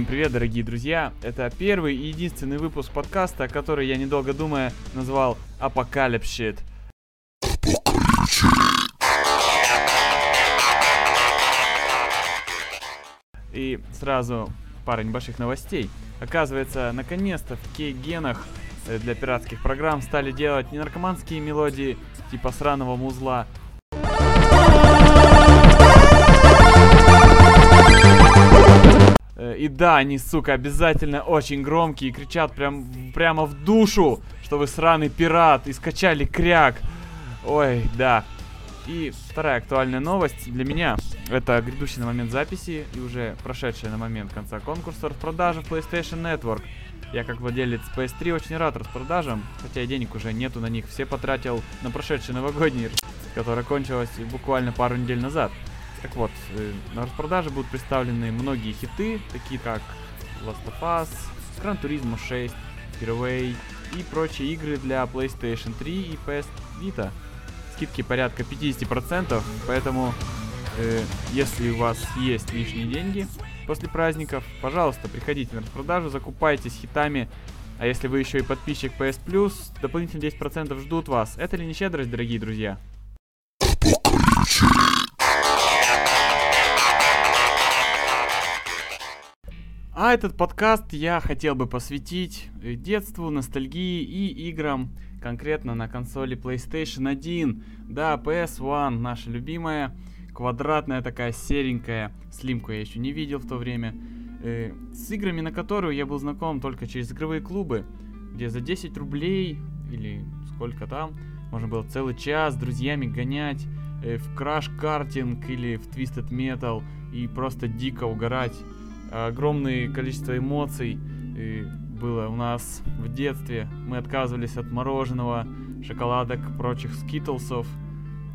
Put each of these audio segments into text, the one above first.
Всем привет, дорогие друзья! Это первый и единственный выпуск подкаста, который я, недолго думая, назвал «Апокалипсис». И сразу пара небольших новостей. Оказывается, наконец-то в кей-генах э, для пиратских программ стали делать не наркоманские мелодии типа сраного музла, и да, они, сука, обязательно очень громкие и кричат прям, прямо в душу, что вы сраный пират и скачали кряк. Ой, да. И вторая актуальная новость для меня. Это грядущий на момент записи и уже прошедшая на момент конца конкурса распродажа в PlayStation Network. Я как владелец PS3 очень рад распродажам, хотя и денег уже нету на них. Все потратил на прошедший новогодний, который кончилась буквально пару недель назад. Так вот, э, на распродаже будут представлены многие хиты, такие как Last of Us, Gran Turismo 6, Heroway и прочие игры для PlayStation 3 и PS Vita. Скидки порядка 50%, поэтому э, если у вас есть лишние деньги после праздников, пожалуйста, приходите на распродажу, закупайтесь хитами. А если вы еще и подписчик PS Plus, дополнительные 10% ждут вас. Это ли не щедрость, дорогие друзья? А этот подкаст я хотел бы посвятить э, детству, ностальгии и играм, конкретно на консоли PlayStation 1. Да, PS1, наша любимая, квадратная такая серенькая, слимку я еще не видел в то время, э, с играми, на которую я был знаком только через игровые клубы, где за 10 рублей или сколько там, можно было целый час с друзьями гонять э, в Karting или в Twisted Metal и просто дико угорать огромное количество эмоций было у нас в детстве. Мы отказывались от мороженого, шоколадок, прочих скитлсов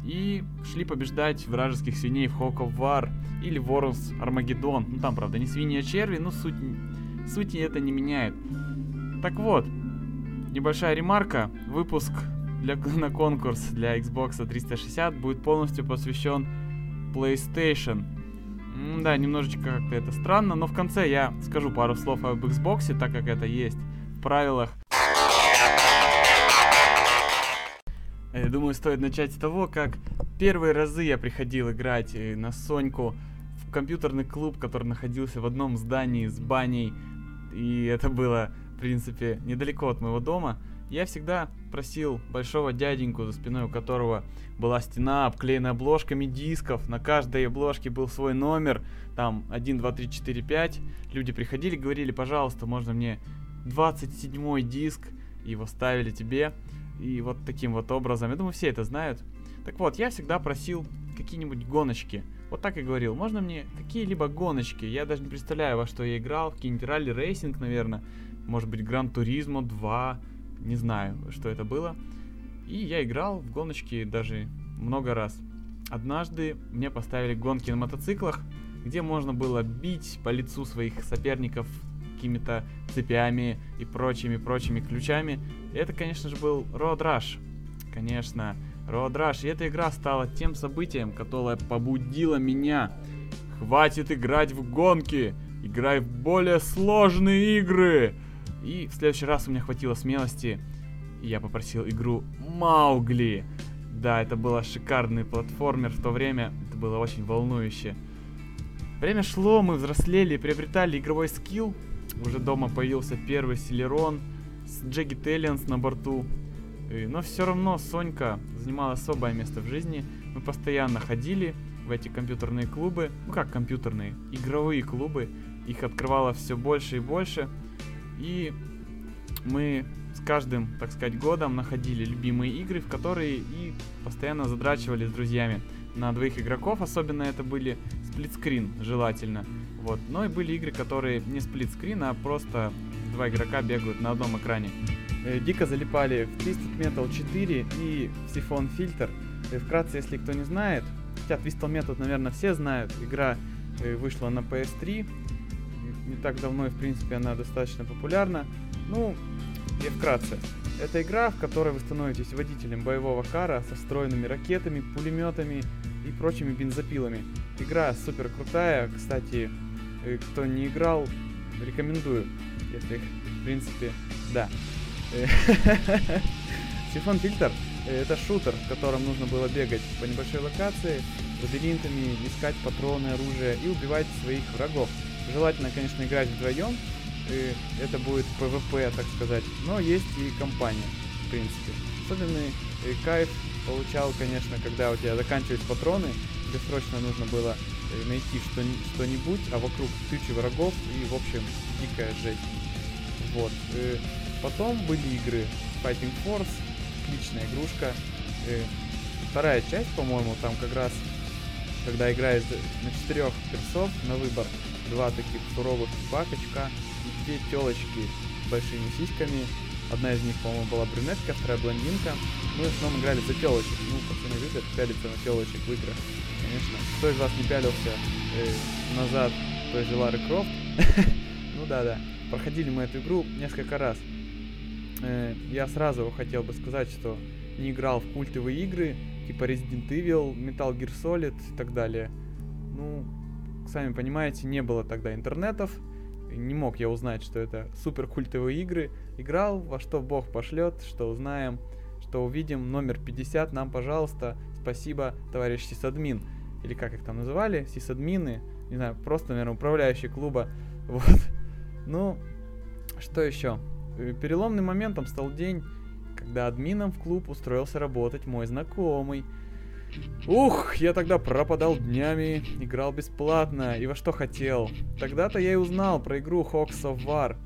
и шли побеждать вражеских свиней в of War или Worms Armageddon. Ну там, правда, не свиньи, а черви, но суть, сути это не меняет. Так вот, небольшая ремарка. Выпуск для, на конкурс для Xbox 360 будет полностью посвящен PlayStation да, немножечко как-то это странно, но в конце я скажу пару слов об Xbox, так как это есть в правилах. Я думаю, стоит начать с того, как первые разы я приходил играть э, на Соньку в компьютерный клуб, который находился в одном здании с баней, и это было, в принципе, недалеко от моего дома я всегда просил большого дяденьку, за спиной у которого была стена, обклеена обложками дисков. На каждой обложке был свой номер, там 1, 2, 3, 4, 5. Люди приходили, говорили, пожалуйста, можно мне 27 диск, его ставили тебе. И вот таким вот образом, я думаю, все это знают. Так вот, я всегда просил какие-нибудь гоночки. Вот так и говорил, можно мне какие-либо гоночки. Я даже не представляю, во что я играл. Какие-нибудь ралли-рейсинг, наверное. Может быть, Гран Туризмо 2 не знаю, что это было. И я играл в гоночки даже много раз. Однажды мне поставили гонки на мотоциклах, где можно было бить по лицу своих соперников какими-то цепями и прочими-прочими ключами. И это, конечно же, был Road Rush. Конечно, Road Rush. И эта игра стала тем событием, которое побудило меня. Хватит играть в гонки! Играй в более сложные игры! И в следующий раз у меня хватило смелости, и я попросил игру Маугли. Да, это был шикарный платформер в то время, это было очень волнующе. Время шло, мы взрослели, приобретали игровой скилл. Уже дома появился первый Селерон с Джеги Теллианс на борту. Но все равно Сонька занимала особое место в жизни. Мы постоянно ходили в эти компьютерные клубы. Ну как компьютерные? Игровые клубы. Их открывало все больше и больше. И мы с каждым, так сказать, годом находили любимые игры, в которые и постоянно задрачивали с друзьями. На двоих игроков особенно это были сплитскрин, желательно. Вот. Но и были игры, которые не сплитскрин, а просто два игрока бегают на одном экране. Э, дико залипали в Twisted Metal 4 и Siphon Filter. Э, вкратце, если кто не знает, хотя Twisted Metal, наверное, все знают, игра э, вышла на PS3, не так давно и, в принципе, она достаточно популярна. Ну, и вкратце. Это игра, в которой вы становитесь водителем боевого кара со встроенными ракетами, пулеметами и прочими бензопилами. Игра супер крутая. Кстати, э, кто не играл, рекомендую, если, в принципе, да. Сифон фильтр это шутер, в котором нужно было бегать по небольшой локации, лабиринтами, искать патроны, оружие и убивать своих врагов. Желательно, конечно, играть вдвоем, и это будет PvP, так сказать, но есть и компания, в принципе. Особенный э, кайф получал, конечно, когда у тебя заканчивались патроны, тебе срочно нужно было э, найти что-нибудь, а вокруг тысячи врагов и, в общем, дикая жесть. Вот. И потом были игры Fighting Force, отличная игрушка. И вторая часть, по-моему, там как раз, когда играешь на четырех персов на выбор, два таких суровых бакочка и две телочки с большими сиськами. Одна из них, по-моему, была брюнетка, вторая блондинка. Мы в основном играли за телочек. Ну, пацаны любят пялиться на телочек в играх. Конечно. Кто из вас не пялился э, назад той же Лары Крофт? ну да, да. Проходили мы эту игру несколько раз. Э, я сразу хотел бы сказать, что не играл в культовые игры, типа Resident Evil, Metal Gear Solid и так далее. Ну, сами понимаете, не было тогда интернетов, не мог я узнать, что это супер культовые игры. Играл, во что бог пошлет, что узнаем, что увидим. Номер 50 нам, пожалуйста. Спасибо, товарищ сисадмин. Или как их там называли, сисадмины. Не знаю, просто, наверное, управляющий клуба. Вот. Ну, что еще? Э, переломным моментом стал день, когда админом в клуб устроился работать мой знакомый. Ух, я тогда пропадал днями, играл бесплатно и во что хотел. Тогда-то я и узнал про игру Hawks of War.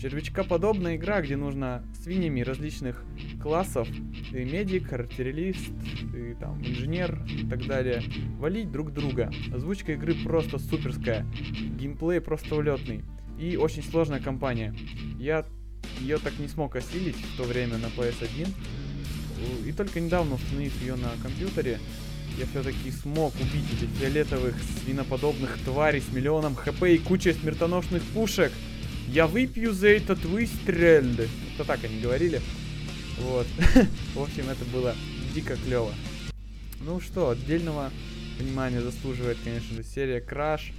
Червячка подобная игра, где нужно свиньями различных классов, и медик, артиллерист, и там инженер и так далее, валить друг друга. Озвучка игры просто суперская, геймплей просто улетный и очень сложная компания. Я ее так не смог осилить в то время на PS1. И только недавно установив ее на компьютере, я все-таки смог убить этих фиолетовых свиноподобных тварей с миллионом хп и кучей смертоносных пушек. Я выпью за этот выстрел. Это так они говорили. Вот. В общем, это было дико клево. Ну что, отдельного внимания заслуживает, конечно же, серия Crash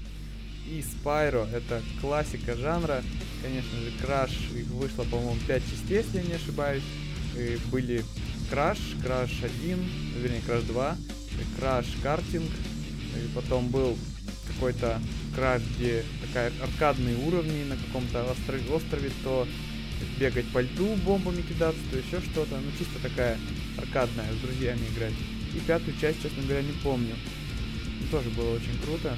и Spyro. Это классика жанра. Конечно же, Crash, их вышло, по-моему, 5 частей, если я не ошибаюсь. И были Crash, Crash 1, вернее, Crash 2, Crash Karting. И потом был какой-то Crash, где такая аркадные уровни на каком-то острове, острове, то бегать по льду, бомбами кидаться, то еще что-то. Ну, чисто такая аркадная, с друзьями играть. И пятую часть, честно говоря, не помню. Тоже было очень круто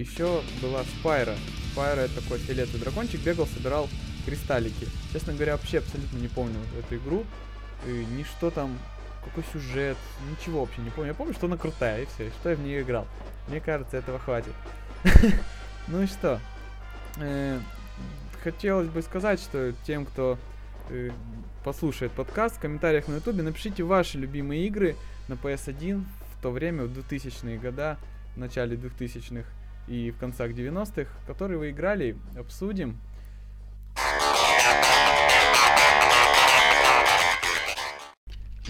еще была Спайра. Спайра это такой фиолетовый дракончик, бегал, собирал кристаллики. Честно говоря, вообще абсолютно не помню эту игру. И ни что там, какой сюжет, ничего вообще не помню. Я помню, что она крутая, и все, что я в нее играл. Мне кажется, этого хватит. Ну и что? Э, хотелось бы сказать, что тем, кто э, послушает подкаст в комментариях на ютубе, напишите ваши любимые игры на PS1 в то время, в 2000-е года, в начале 2000-х и в концах 90-х, которые вы играли, обсудим.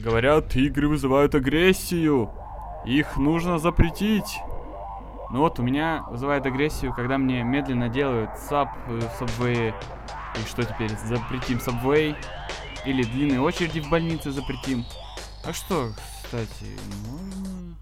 Говорят, игры вызывают агрессию. Их нужно запретить. Ну вот, у меня вызывает агрессию, когда мне медленно делают саб в Subway. И что теперь, запретим Subway? Или длинные очереди в больнице запретим? А что, кстати, можно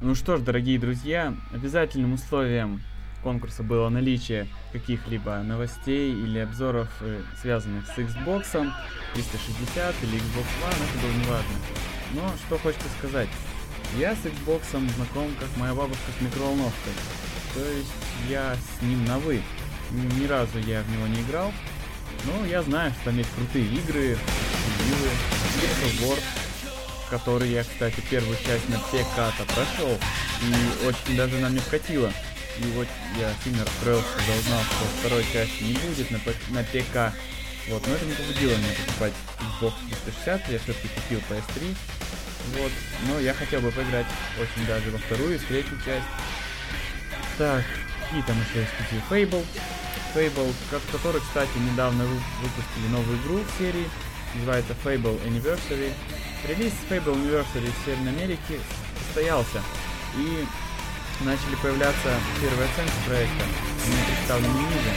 Ну что ж, дорогие друзья, обязательным условием конкурса было наличие каких-либо новостей или обзоров, э, связанных с Xbox 360 или Xbox One, это было неважно. Но что хочется сказать, я с Xbox знаком как моя бабушка с микроволновкой. То есть я с ним на вы. Ни разу я в него не играл, но я знаю, что там есть крутые игры, эксклюзивы, Gears который я, кстати, первую часть на ПК-то прошел, и очень даже на мне вкатило. И вот я сильно расстроился, когда узнал, что второй части не будет на, на ПК. Вот, но это не побудило меня покупать Xbox 360, я все-таки купил PS3. Вот, но я хотел бы поиграть очень даже во вторую и третью часть. Так, и там еще есть Fable. Fable, который, кстати, недавно выпустили новую игру в серии, называется Fable Anniversary. Релиз Fable Anniversary в Северной Америке состоялся. И начали появляться первые оценки проекта. Они представлены ниже.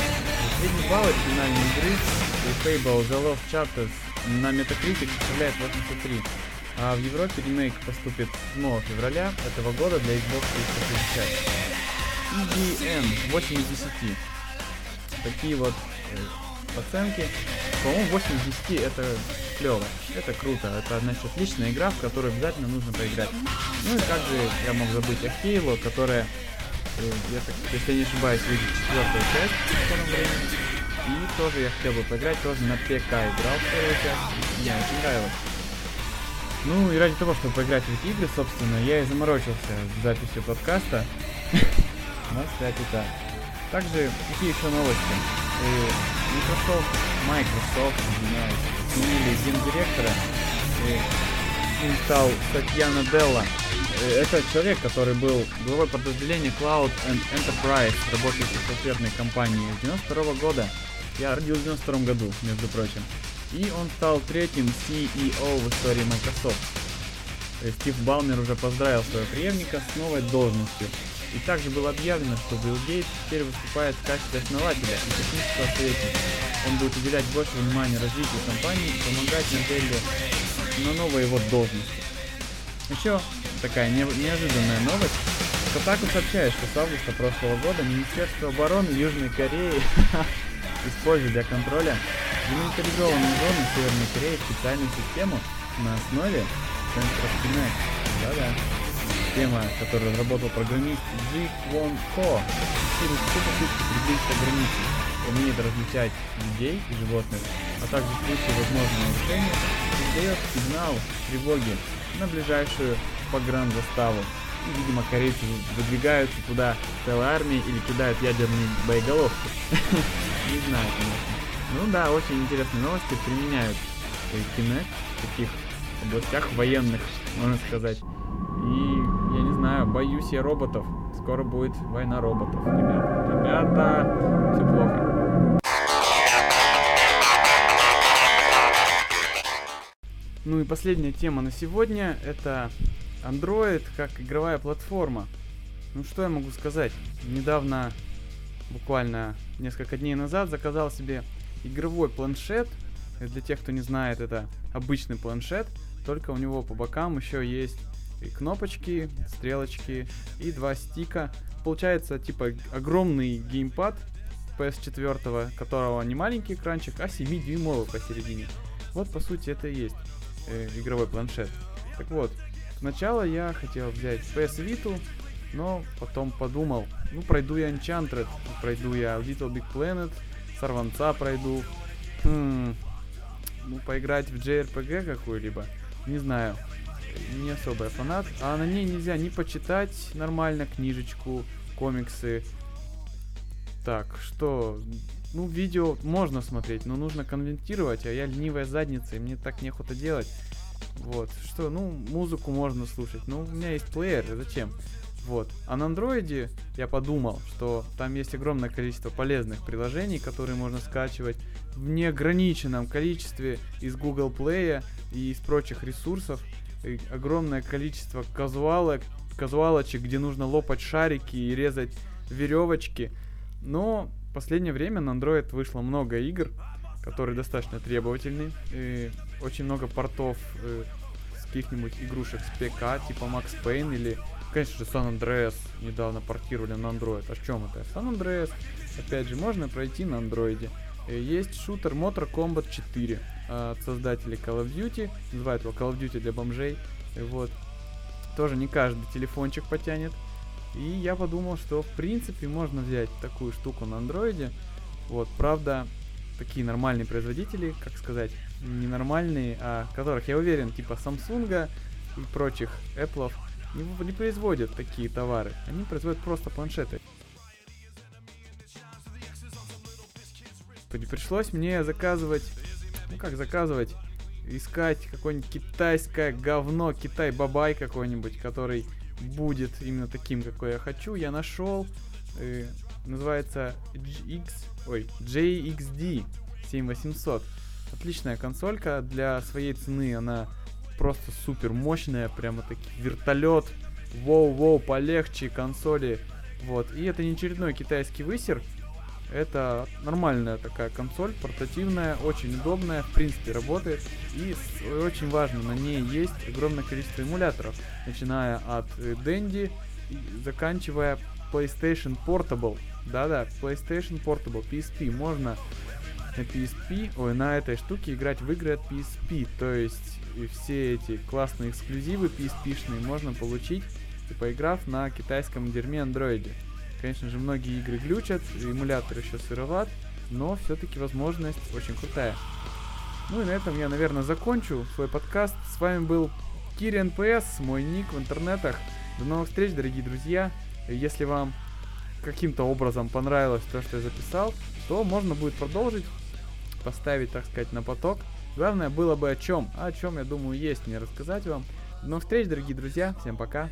Средний балл от финальной игры Fable The Lost Chapters на Metacritic составляет 83. А в Европе ремейк поступит 7 февраля этого года для Xbox 360. EGM 8 из 10. Такие вот э, оценки. По-моему, 8 из 10 это клево. Это круто. Это, значит, отличная игра, в которую обязательно нужно поиграть. Ну и также я мог забыть о Halo, которая, э, я так, если я не ошибаюсь, выйдет четвертая часть в времени. И тоже я хотел бы поиграть, тоже на ПК играл в первую часть. Мне очень нравилось. Ну и ради того, чтобы поиграть в эти игры, собственно, я и заморочился с записью подкаста. Ну, кстати, так. Также, какие еще новости? Microsoft, Microsoft, извиняюсь, сменили гендиректора. Им стал Татьяна Делла. Это человек, который был главой подразделения Cloud and Enterprise, работающей в соответственной компании с 92 года. Я родился в 92 году, между прочим. И он стал третьим CEO в истории Microsoft. Стив Балмер уже поздравил своего преемника с новой должностью. И также было объявлено, что Билл Гейтс теперь выступает в качестве основателя и технического советника. Он будет уделять больше внимания развитию компании и помогать модели на новой его должности. Еще такая не неожиданная новость. Катаку сообщает, что с августа прошлого года Министерство обороны Южной Кореи использует для контроля демилитаризованные зоны Северной Кореи специальную систему на основе центров. Да-да. Система, которую разработал программист Джи Вон Хо, фиксирует все попытки приблизиться умеет различать людей и животных, а также в случае возможного нарушения издает сигнал тревоги на ближайшую погранзаставу. И, видимо, корейцы выдвигаются туда целой армией или кидают ядерные боеголовки. Не знаю, конечно. Ну да, очень интересные новости. Применяют Kinect в таких областях военных, можно сказать. И знаю, боюсь я роботов. Скоро будет война роботов, ребята. Ребята, все плохо. Ну и последняя тема на сегодня это Android как игровая платформа. Ну что я могу сказать? Недавно, буквально несколько дней назад, заказал себе игровой планшет. Для тех, кто не знает, это обычный планшет, только у него по бокам еще есть и кнопочки, стрелочки и два стика. Получается типа огромный геймпад PS4, которого не маленький экранчик, а 7-дюймовый посередине. Вот по сути это и есть э, игровой планшет. Так вот, сначала я хотел взять PS Vita, но потом подумал, ну пройду я Enchanted, пройду я Little Big Planet, сорванца пройду. Хм, ну, поиграть в JRPG какую-либо, не знаю. Не особо я фанат. А на ней нельзя ни почитать нормально книжечку, комиксы. Так, что? Ну, видео можно смотреть, но нужно конвентировать, а я ленивая задница, и мне так неохота делать. Вот, что, ну, музыку можно слушать. Ну, у меня есть плеер, зачем? Вот. А на андроиде я подумал, что там есть огромное количество полезных приложений, которые можно скачивать в неограниченном количестве из Google Play и из прочих ресурсов. И огромное количество казуалок, казуалочек, где нужно лопать шарики и резать веревочки. Но в последнее время на Android вышло много игр, которые достаточно требовательны. И очень много портов э, с каких-нибудь игрушек с ПК, типа Max Payne или Конечно же, San Andreas недавно портировали на Android. А в чем это? San Andreas, опять же, можно пройти на андроиде. Э, есть шутер Motor Combat 4 от создателей Call of Duty. Называют его Call of Duty для бомжей. Вот. Тоже не каждый телефончик потянет. И я подумал, что в принципе можно взять такую штуку на андроиде. Вот, правда, такие нормальные производители, как сказать, ненормальные, а которых я уверен, типа Samsung и прочих Apple, не, не производят такие товары. Они производят просто планшеты. Пришлось мне заказывать... Ну как заказывать? Искать какое-нибудь китайское говно, Китай-бабай какой-нибудь, который будет именно таким, какой я хочу. Я нашел. Э, называется GX... Ой, JXD 7800. Отличная консолька. Для своей цены она просто супер мощная, прямо таки вертолет. воу-воу, полегче консоли. Вот. И это не очередной китайский высер. Это нормальная такая консоль, портативная, очень удобная, в принципе работает. И очень важно, на ней есть огромное количество эмуляторов, начиная от Dendy, заканчивая PlayStation Portable. Да-да, PlayStation Portable, PSP. Можно на PSP, ой, на этой штуке играть в игры от PSP. То есть и все эти классные эксклюзивы PSP-шные можно получить, поиграв на китайском дерьме андроиде. Конечно же, многие игры глючат, эмулятор еще сыроват, но все-таки возможность очень крутая. Ну и на этом я, наверное, закончу свой подкаст. С вами был Кири НПС, мой ник в интернетах. До новых встреч, дорогие друзья. Если вам каким-то образом понравилось то, что я записал, то можно будет продолжить, поставить, так сказать, на поток. Главное было бы о чем. А о чем, я думаю, есть мне рассказать вам. До новых встреч, дорогие друзья. Всем пока.